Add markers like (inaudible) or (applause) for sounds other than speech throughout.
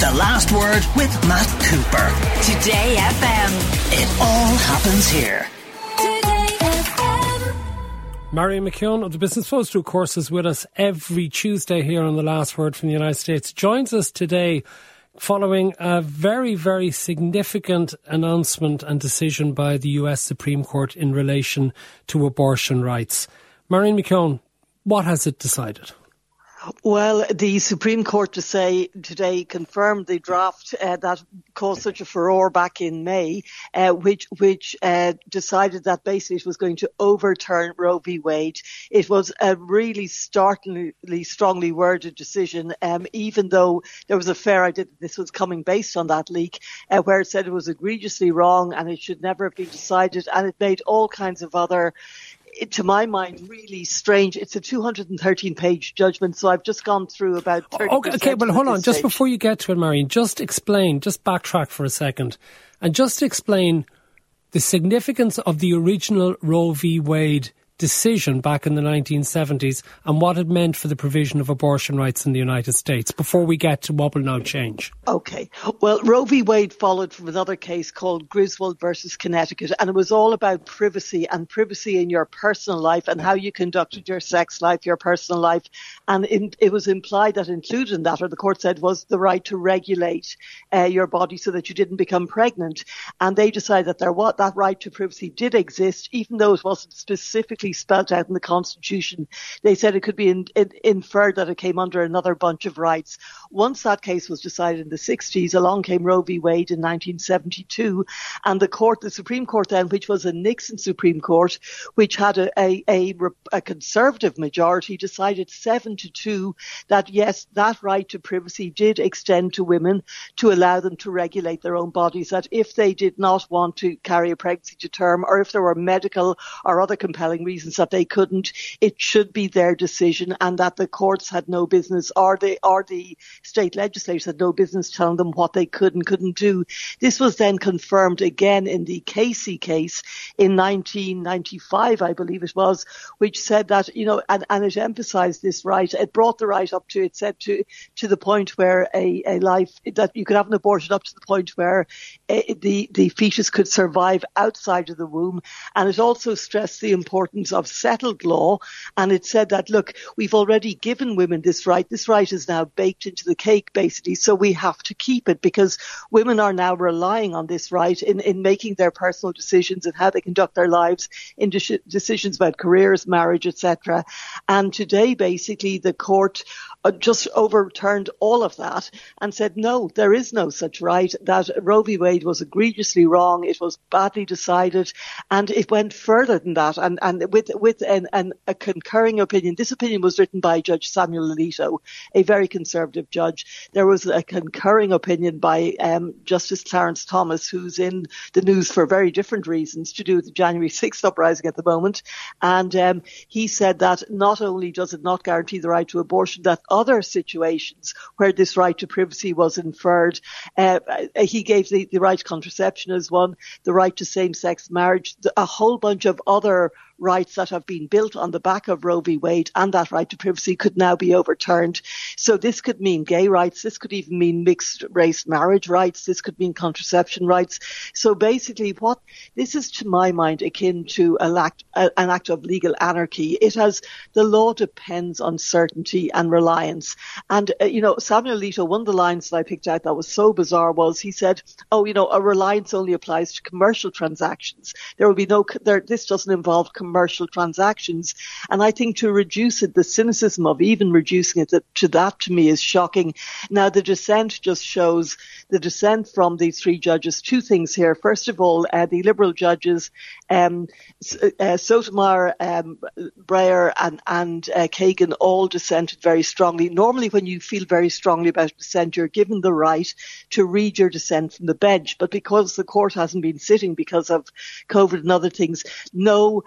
The Last Word with Matt Cooper. Today FM. It all happens here. Today FM. Marion McKeone of the Business Post, who of course is with us every Tuesday here on The Last Word from the United States, joins us today following a very, very significant announcement and decision by the US Supreme Court in relation to abortion rights. Marion McKeone, what has it decided? Well, the Supreme Court to say today confirmed the draft uh, that caused such a furore back in May, uh, which which uh, decided that basically it was going to overturn Roe v. Wade. It was a really startlingly strongly worded decision, um, even though there was a fair idea that this was coming based on that leak, uh, where it said it was egregiously wrong and it should never have been decided, and it made all kinds of other to my mind, really strange. It's a 213 page judgment, so I've just gone through about 30 Okay, okay well, hold on. Just before you get to it, Marion, just explain, just backtrack for a second, and just explain the significance of the original Roe v. Wade decision back in the 1970s and what it meant for the provision of abortion rights in the United States before we get to what will now change. Okay. Well, Roe v. Wade followed from another case called Griswold versus Connecticut, and it was all about privacy and privacy in your personal life and how you conducted your sex life, your personal life. And in, it was implied that included in that, or the court said, was the right to regulate uh, your body so that you didn't become pregnant. And they decided that there what that right to privacy did exist, even though it wasn't specifically spelled out in the Constitution. They said it could be in, in, inferred that it came under another bunch of rights. Once that case was decided in the 60s, along came Roe v. Wade in 1972, and the court, the Supreme Court then, which was a Nixon Supreme Court, which had a, a, a, a conservative majority, decided seven to two that yes, that right to privacy did extend to women to allow them to regulate their own bodies. That if they did not want to carry a pregnancy to term, or if there were medical or other compelling reasons that they couldn't. It should be their decision and that the courts had no business or the, or the state legislators had no business telling them what they could and couldn't do. This was then confirmed again in the Casey case in 1995, I believe it was, which said that, you know, and, and it emphasized this right. It brought the right up to, it said to, to the point where a, a life, that you could have an abortion up to the point where a, eh, the, the fetus could survive outside of the womb. And it also stressed the importance of settled law. And it said that, look, we've already given women this right. This right is now baked into the cake, basically. So we have to keep it because women are now relying on this right in, in making their personal decisions and how they conduct their lives in de- decisions about careers, marriage, etc. And today, basically, the court uh, just overturned all of that and said, no, there is no such right, that Roe v. Wade was egregiously wrong, it was badly decided, and it went further than that. And, and with, with an, an, a concurring opinion, this opinion was written by Judge Samuel Alito, a very conservative judge. There was a concurring opinion by um, Justice Clarence Thomas, who's in the news for very different reasons to do with the January 6th uprising at the moment. And um, he said that not only does it not guarantee the right to abortion, that other situations where this right to privacy was inferred. Uh, he gave the, the right to contraception as one, the right to same-sex marriage, a whole bunch of other rights that have been built on the back of Roe v. Wade and that right to privacy could now be overturned. So this could mean gay rights. This could even mean mixed race marriage rights. This could mean contraception rights. So basically what this is to my mind akin to an act, an act of legal anarchy. It has the law depends on certainty and reliance. And, uh, you know, Samuel Alito, one of the lines that I picked out that was so bizarre was he said, oh, you know, a reliance only applies to commercial transactions. There will be no, there, this doesn't involve commercial commercial transactions. And I think to reduce it, the cynicism of even reducing it to that to me is shocking. Now the dissent just shows the dissent from these three judges. Two things here. First of all, uh, the liberal judges, um, uh, Sotomayor, um, Breyer and, and uh, Kagan all dissented very strongly. Normally when you feel very strongly about dissent, you're given the right to read your dissent from the bench. But because the court hasn't been sitting because of COVID and other things, no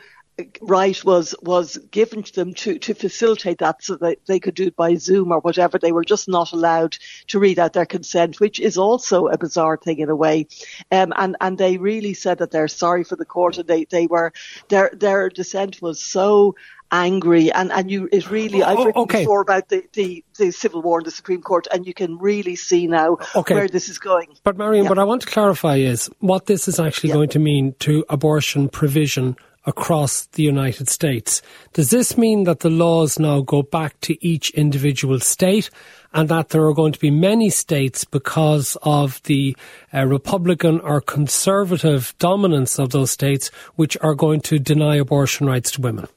right was was given to them to to facilitate that so that they could do it by Zoom or whatever. They were just not allowed to read out their consent, which is also a bizarre thing in a way. Um, and and they really said that they're sorry for the court, and they they were their their dissent was so angry, and and you it really I've Oh, written okay. before about the, the the civil war in the Supreme Court, and you can really see now Okay. where this is going. But Marion, Yeah. what I want to clarify is what this is actually Yeah. going to mean to abortion provision across the United States. Does this mean that the laws now go back to each individual state and that there are going to be many states because of the uh, Republican or conservative dominance of those states which are going to deny abortion rights to women?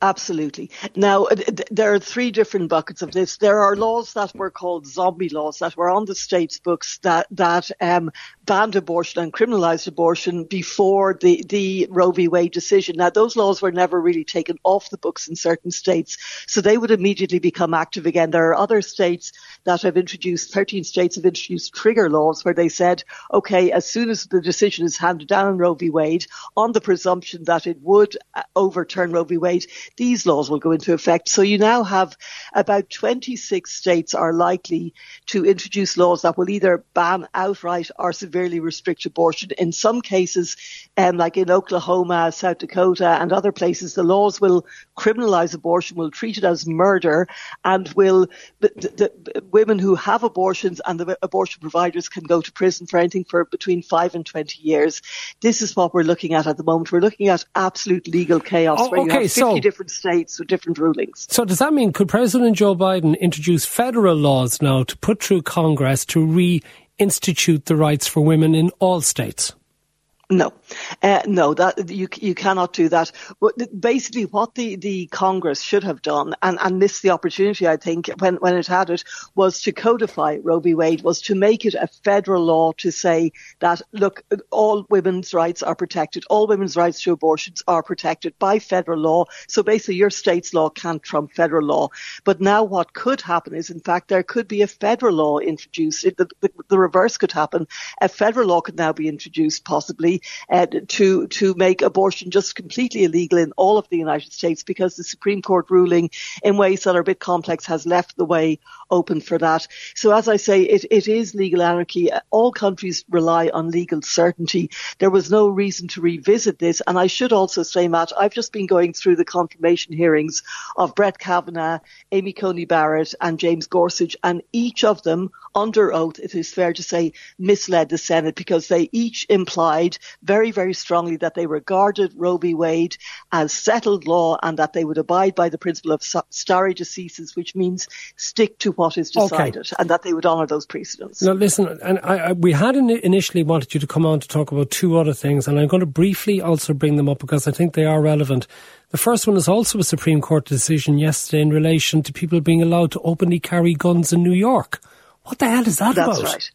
Absolutely. Now, there are three different buckets of this. There are laws that were called zombie laws that were on the state's books that, that, um, banned abortion and criminalized abortion before the, the Roe v. Wade decision. Now, those laws were never really taken off the books in certain states, so they would immediately become active again. There are other states that have introduced, 13 states have introduced trigger laws where they said, okay, as soon as the decision is handed down on Roe v. Wade, on the presumption that it would uh, overturn Roe v. Wade, these laws will go into effect. So you now have about 26 states are likely to introduce laws that will either ban outright or severely restrict abortion. In some cases, um, like in Oklahoma, South Dakota, and other places, the laws will criminalize abortion, will treat it as murder, and will the, the, the women who have abortions and the abortion providers can go to prison for anything for between five and 20 years. This is what we're looking at at the moment. We're looking at absolute legal chaos Oh, where you okay, have 50 so- different states with different rulings. So does that mean could President Joe Biden introduce federal laws now to put through Congress to reinstitute the rights for women in all states? No, uh, no, that you you cannot do that. But basically, what the, the Congress should have done and, and missed the opportunity, I think, when, when it had it, was to codify Roe v. Wade, was to make it a federal law to say that look, all women's rights are protected, all women's rights to abortions are protected by federal law. So basically, your state's law can't trump federal law. But now, what could happen is, in fact, there could be a federal law introduced. The, the, the reverse could happen. A federal law could now be introduced, possibly uh, to to make abortion just completely illegal in all of the United States because the Supreme Court ruling, in ways that are a bit complex, has left the way open for that. So as I say, it, it is legal anarchy. All countries rely on legal certainty. There was no reason to revisit this. And I should also say, Matt, I've just been going through the confirmation hearings of Brett Kavanaugh, Amy Coney Barrett, and James Gorsuch, and each of them, under oath, it is fair to say, misled the Senate because they each implied very, very strongly that they regarded Roe v. Wade as settled law and that they would abide by the principle of stare decisis, which means stick to what is Okay. decided, and that they would honour those precedents. Now, listen, and I, I, we had initially wanted you to come on to talk about two other things, and I'm going to briefly also bring them up because I think they are relevant. The first one is also a Supreme Court decision yesterday in relation to people being allowed to openly carry guns in New York. What the hell is that That's about? right.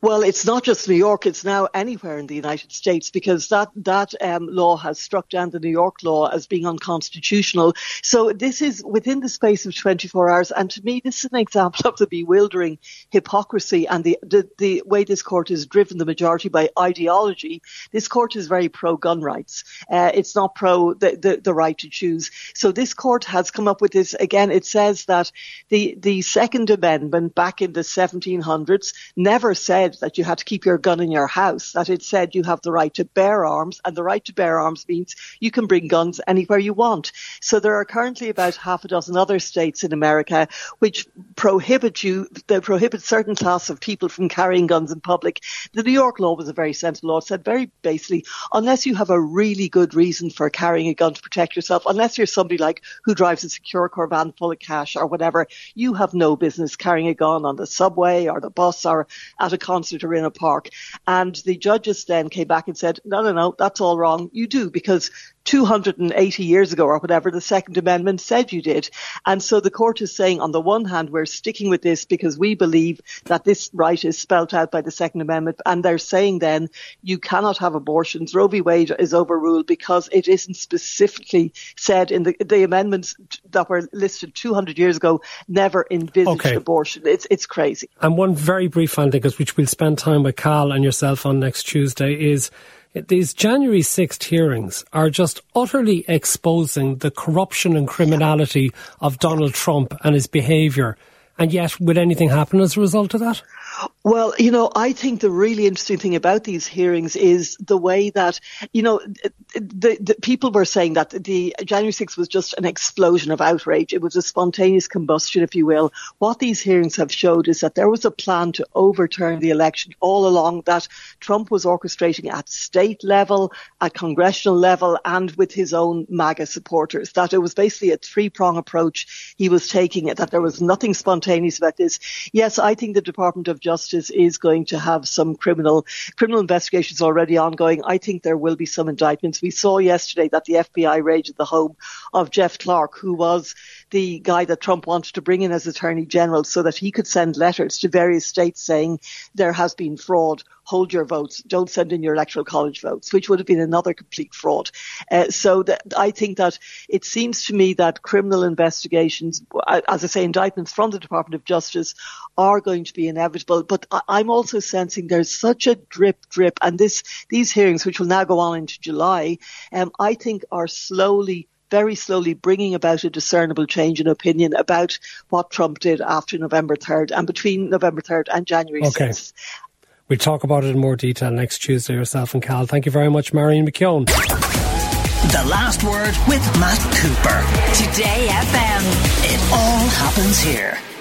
Well, it's not just New York; it's now anywhere in the United States because that that um, law has struck down the New York law as being unconstitutional. So this is within the space of 24 hours, and to me, this is an example (laughs) of the bewildering hypocrisy and the the, the way this court is driven the majority by ideology. This court is very pro gun rights. Uh, it's not pro the, the the right to choose. So this court has come up with this again. It says that the the Second Amendment back in the 1700s never said that you had to keep your gun in your house, that it said you have the right to bear arms, and the right to bear arms means you can bring guns anywhere you want. So there are currently about half a dozen other states in America which prohibit you, they prohibit certain class of people from carrying guns in public. The New York law was a very sensible law. It said very basically, unless you have a really good reason for carrying a gun to protect yourself, unless you're somebody like who drives a secure car van full of cash or whatever, you have no business carrying a gun on the subway or the bus or at a concert or in a park. And the judges then came back and said, no, no, no, that's all wrong. You do because 280 years ago or whatever, the Second Amendment said you did. And so the court is saying, on the one hand, we're sticking with this because we believe that this right is spelt out by the Second Amendment. And they're saying then you cannot have abortions. Roe v. Wade is overruled because it isn't specifically said in the, the amendments that were listed 200 years ago never envisaged Okay. abortion. It's, it's crazy. And one very brief thing, 'cause which we'll spend time with Carl and yourself on next Tuesday, is these January 6th hearings are just utterly exposing the corruption and criminality of Donald Trump and his behaviour. And yet, would anything happen as a result of that? Well, you know, I think the really interesting thing about these hearings is the way that, you know, the, the people were saying that the January 6th was just an explosion of outrage. It was a spontaneous combustion, if you will. What these hearings have showed is that there was a plan to overturn the election all along that Trump was orchestrating at state level, at congressional level, and with his own MAGA supporters. That it was basically a three prong approach he was taking that there was nothing spontaneous about this. Yes, I think the Department of Justice Justice is going to have some criminal criminal investigations already ongoing. I think there will be some indictments. We saw yesterday that the FBI raided the home of Jeff Clark, who was the guy that Trump wanted to bring in as Attorney General so that he could send letters to various states saying there has been fraud, hold your votes, don't send in your electoral college votes, which would have been another complete fraud. Uh, so that, I think that it seems to me that criminal investigations, as I say, indictments from the Department of Justice are going to be inevitable. But I'm also sensing there's such a drip drip and this, these hearings, which will now go on into July, um, I think are slowly very slowly bringing about a discernible change in opinion about what Trump did after November 3rd and between November 3rd and January okay. 6th. We'll talk about it in more detail next Tuesday, yourself and Cal. Thank you very much, Marion McKeone. The last word with Matt Cooper. Today FM. It all happens here.